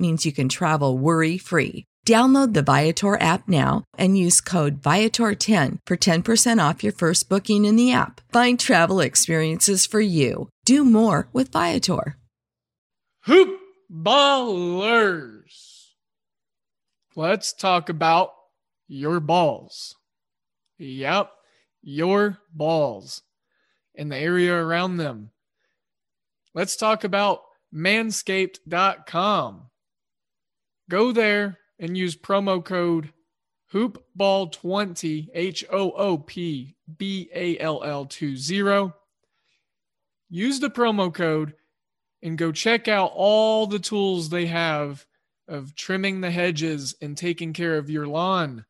means you can travel worry free. Download the Viator app now and use code Viator10 for 10% off your first booking in the app. Find travel experiences for you. Do more with Viator. Hoop ballers. Let's talk about your balls. Yep, your balls and the area around them. Let's talk about manscaped.com. Go there and use promo code hoopball20 H O O P B A L L 20. Use the promo code and go check out all the tools they have of trimming the hedges and taking care of your lawn,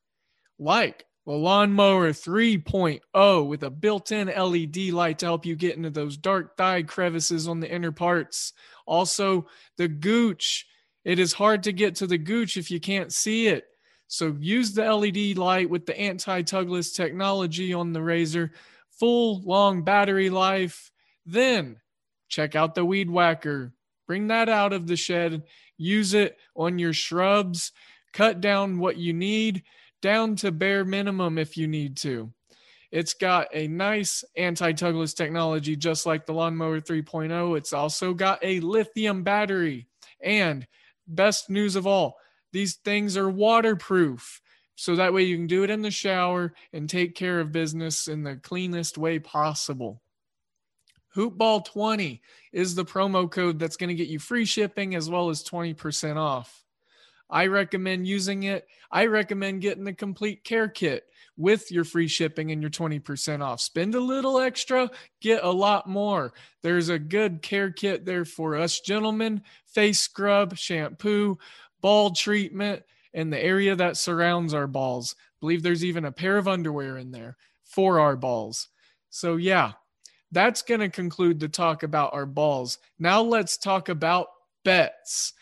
like the Lawnmower 3.0 with a built in LED light to help you get into those dark thigh crevices on the inner parts. Also, the Gooch it is hard to get to the gooch if you can't see it. So use the LED light with the anti-tugless technology on the razor, full long battery life. Then check out the weed whacker. Bring that out of the shed. Use it on your shrubs. Cut down what you need down to bare minimum if you need to. It's got a nice anti-tugless technology just like the lawnmower 3.0. It's also got a lithium battery and best news of all these things are waterproof. So that way you can do it in the shower and take care of business in the cleanest way possible. Hoopball20 is the promo code that's going to get you free shipping as well as 20% off. I recommend using it. I recommend getting the complete care kit with your free shipping and your 20% off. Spend a little extra, get a lot more. There's a good care kit there for us gentlemen face scrub, shampoo, ball treatment, and the area that surrounds our balls. I believe there's even a pair of underwear in there for our balls. So, yeah, that's going to conclude the talk about our balls. Now, let's talk about bets.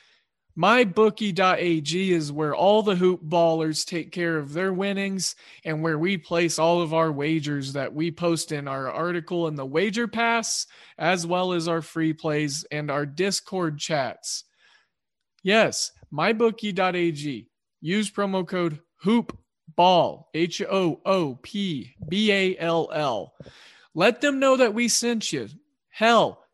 MyBookie.ag is where all the hoop ballers take care of their winnings and where we place all of our wagers that we post in our article in the Wager Pass, as well as our free plays and our Discord chats. Yes, MyBookie.ag. Use promo code HOOPBALL, H O O P B A L L. Let them know that we sent you. Hell,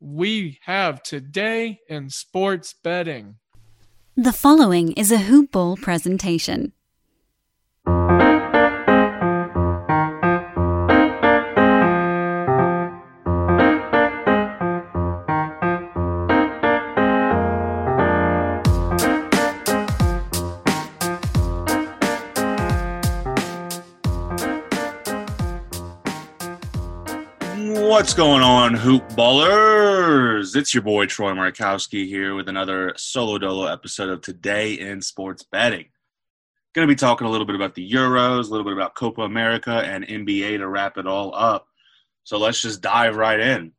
we have today in sports betting. The following is a Hoop Ball presentation. What's going on, hoop ballers? It's your boy Troy Markowski here with another solo dolo episode of Today in Sports Betting. Going to be talking a little bit about the Euros, a little bit about Copa America and NBA to wrap it all up. So let's just dive right in.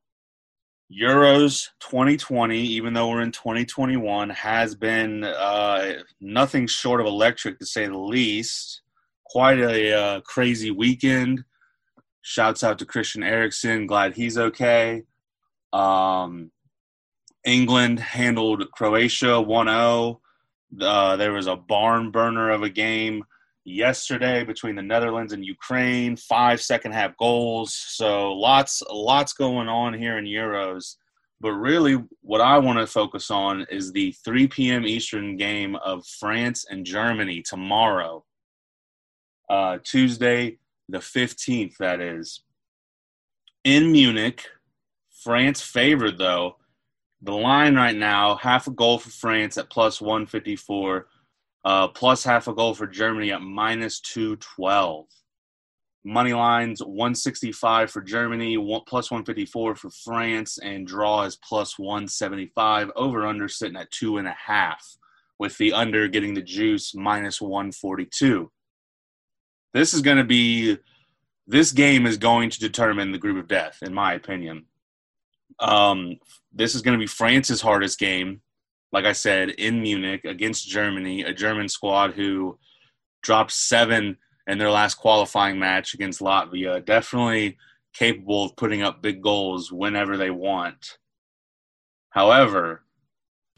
Euros 2020, even though we're in 2021, has been uh, nothing short of electric to say the least. Quite a uh, crazy weekend Shouts out to Christian Eriksen. Glad he's okay. Um, England handled Croatia 1 0. Uh, there was a barn burner of a game yesterday between the Netherlands and Ukraine. Five second half goals. So lots, lots going on here in Euros. But really, what I want to focus on is the 3 p.m. Eastern game of France and Germany tomorrow. Uh, Tuesday, the 15th, that is. In Munich, France favored, though. The line right now, half a goal for France at plus 154, uh, plus half a goal for Germany at minus 212. Money lines 165 for Germany, one, plus 154 for France, and draw is plus 175. Over under sitting at two and a half, with the under getting the juice minus 142 this is going to be this game is going to determine the group of death, in my opinion. Um, this is going to be France's hardest game, like I said, in Munich against Germany, a German squad who dropped seven in their last qualifying match against Latvia. Definitely capable of putting up big goals whenever they want. However,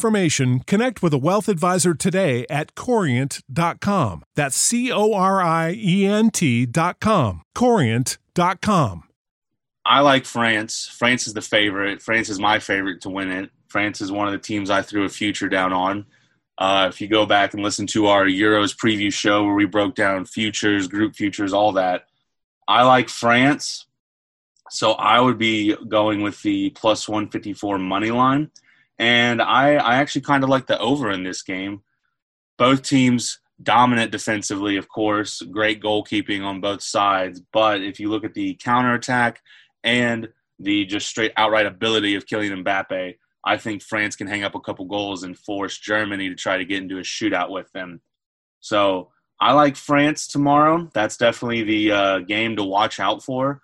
information, connect with a wealth advisor today at corient.com. That's C O R I E N T.com. Corient.com. I like France. France is the favorite. France is my favorite to win it. France is one of the teams I threw a future down on. Uh, if you go back and listen to our Euros preview show where we broke down futures, group futures, all that, I like France. So I would be going with the plus 154 money line. And I, I actually kind of like the over in this game. Both teams dominant defensively, of course, great goalkeeping on both sides. But if you look at the counterattack and the just straight outright ability of Kylian Mbappe, I think France can hang up a couple goals and force Germany to try to get into a shootout with them. So I like France tomorrow. That's definitely the uh, game to watch out for.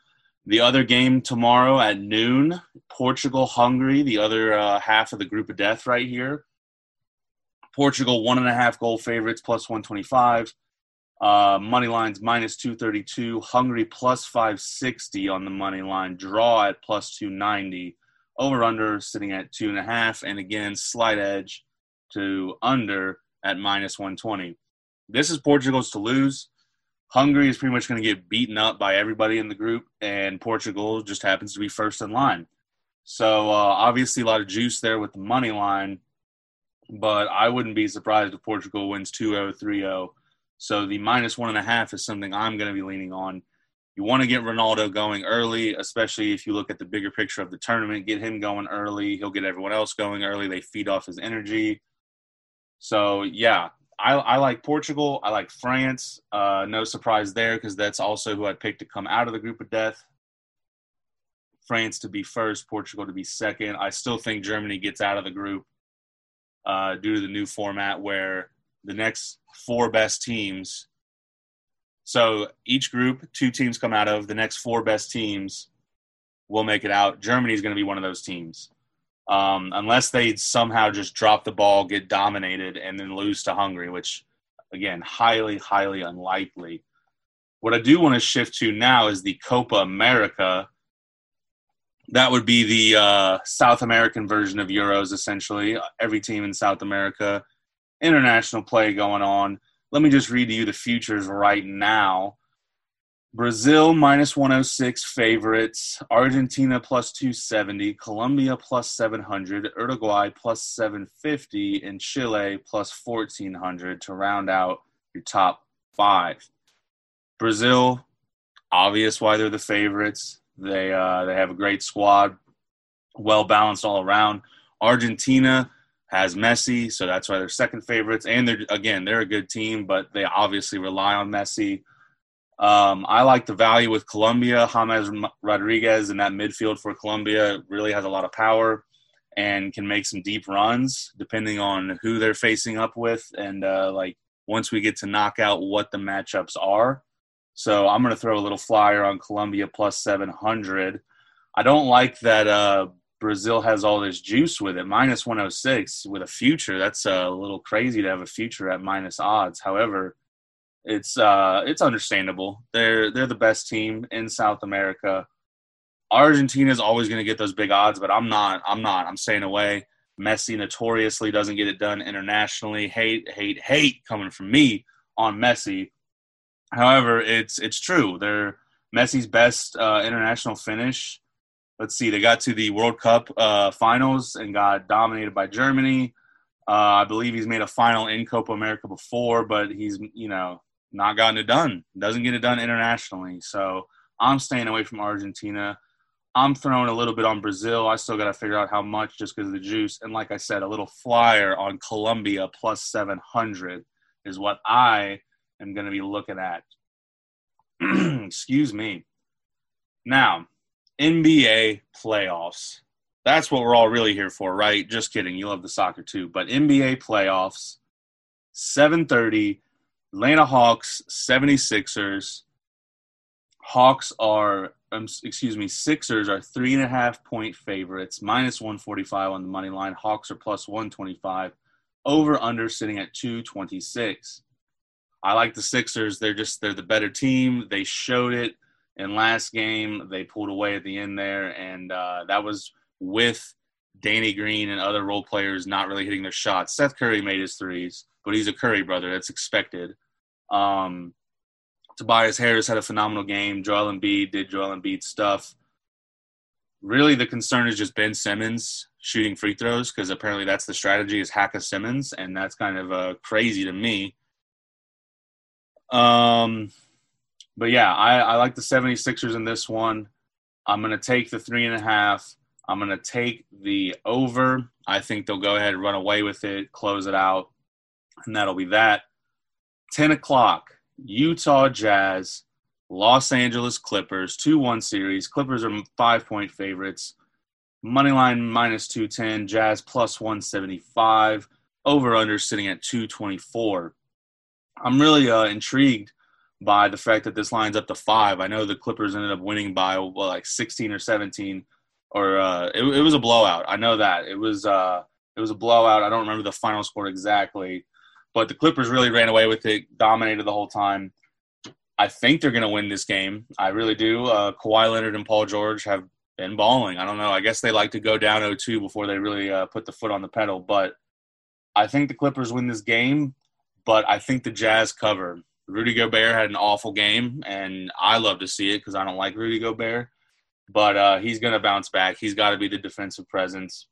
The other game tomorrow at noon, Portugal Hungary, the other uh, half of the group of death right here. Portugal, one and a half goal favorites, plus 125. Uh, money lines minus 232. Hungary plus 560 on the money line. Draw at plus 290. Over under sitting at two and a half. And again, slight edge to under at minus 120. This is Portugal's to lose. Hungary is pretty much going to get beaten up by everybody in the group, and Portugal just happens to be first in line. So uh, obviously, a lot of juice there with the money line, but I wouldn't be surprised if Portugal wins 2 0, 3 0 so the minus one and a half is something I'm going to be leaning on. You want to get Ronaldo going early, especially if you look at the bigger picture of the tournament. Get him going early. He'll get everyone else going early. They feed off his energy. So, yeah, I, I like Portugal. I like France. Uh, no surprise there because that's also who I picked to come out of the group of death. France to be first, Portugal to be second. I still think Germany gets out of the group uh, due to the new format where the next four best teams. So each group, two teams come out of. The next four best teams will make it out. Germany is going to be one of those teams. Um, unless they somehow just drop the ball, get dominated, and then lose to Hungary, which, again, highly, highly unlikely. What I do want to shift to now is the Copa America, that would be the uh, South American version of Euros, essentially. Every team in South America, international play going on. Let me just read to you the futures right now. Brazil minus 106 favorites, Argentina plus 270, Colombia plus 700, Uruguay plus 750, and Chile plus 1400 to round out your top five. Brazil, obvious why they're the favorites. They uh, they have a great squad, well balanced all around. Argentina has Messi, so that's why they're second favorites. And they're again they're a good team, but they obviously rely on Messi. Um, I like the value with Colombia. James Rodriguez in that midfield for Colombia really has a lot of power and can make some deep runs depending on who they're facing up with and uh, like once we get to knock out what the matchups are. So I'm going to throw a little flyer on Colombia plus 700. I don't like that uh, Brazil has all this juice with it. Minus 106 with a future. That's a little crazy to have a future at minus odds. However, it's uh, it's understandable. They're they're the best team in South America. Argentina is always going to get those big odds, but I'm not. I'm not. I'm staying away. Messi notoriously doesn't get it done internationally. Hate, hate, hate coming from me on Messi. However, it's it's true. They're Messi's best uh, international finish. Let's see, they got to the World Cup uh, finals and got dominated by Germany. Uh, I believe he's made a final in Copa America before, but he's you know not gotten it done. Doesn't get it done internationally. So I'm staying away from Argentina. I'm throwing a little bit on Brazil. I still got to figure out how much just because of the juice. And like I said, a little flyer on Colombia plus 700 is what I am going to be looking at. Excuse me. Now, NBA playoffs. That's what we're all really here for, right? Just kidding. You love the soccer too. But NBA playoffs, 7:30, Atlanta Hawks, 76ers. Hawks are, um, excuse me, Sixers are three and a half point favorites, minus 145 on the money line. Hawks are plus 125. Over under sitting at 226. I like the Sixers. They're just they're the better team. They showed it in last game. They pulled away at the end there, and uh, that was with Danny Green and other role players not really hitting their shots. Seth Curry made his threes, but he's a Curry brother. That's expected. Um, Tobias Harris had a phenomenal game. Joel Embiid did Joel Embiid stuff. Really, the concern is just Ben Simmons shooting free throws because apparently that's the strategy is hack a Simmons, and that's kind of uh, crazy to me. Um, but yeah, I, I like the 76ers in this one. I'm going to take the three and a half. I'm going to take the over. I think they'll go ahead and run away with it, close it out, and that'll be that. 10 o'clock, Utah Jazz, Los Angeles Clippers, 2 1 series. Clippers are five point favorites. Moneyline minus 210, Jazz plus 175. Over under sitting at 224. I'm really uh, intrigued by the fact that this lines up to five. I know the Clippers ended up winning by well, like 16 or 17, or uh, it, it, was a blowout. I know that it was uh, it was a blowout. I don't remember the final score exactly, but the Clippers really ran away with it, dominated the whole time. I think they're going to win this game. I really do. Uh, Kawhi Leonard and Paul George have been balling. I don't know. I guess they like to go down 0-2 before they really uh, put the foot on the pedal, but I think the Clippers win this game but I think the Jazz cover. Rudy Gobert had an awful game, and I love to see it because I don't like Rudy Gobert. But uh, he's going to bounce back. He's got to be the defensive presence.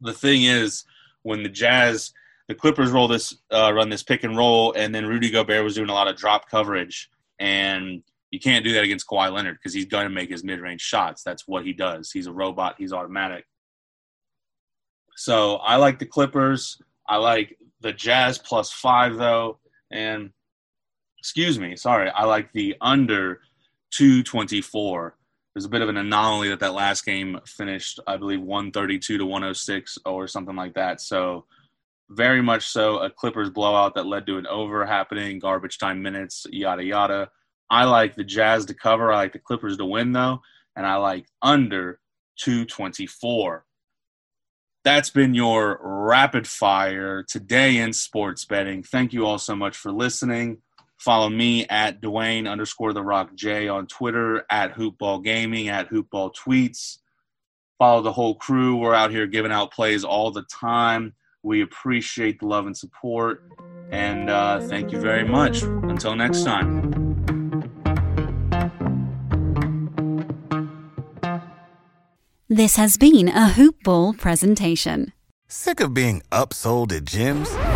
The thing is, when the Jazz, the Clippers roll this, uh, run this pick and roll, and then Rudy Gobert was doing a lot of drop coverage, and you can't do that against Kawhi Leonard because he's going to make his mid-range shots. That's what he does. He's a robot. He's automatic. So I like the Clippers. I like the Jazz plus five, though. And excuse me, sorry, I like the under 224. There's a bit of an anomaly that that last game finished, I believe, 132 to 106 or something like that. So, very much so a Clippers blowout that led to an over happening, garbage time minutes, yada, yada. I like the Jazz to cover. I like the Clippers to win, though. And I like under 224. That's been your rapid fire today in sports betting. Thank you all so much for listening. Follow me at Dwayne underscore the Rock J on Twitter, at Hoopball Gaming, at Hoopball Tweets. Follow the whole crew. We're out here giving out plays all the time. We appreciate the love and support. And uh, thank you very much. Until next time. This has been a Hoop Ball presentation. Sick of being upsold at gyms?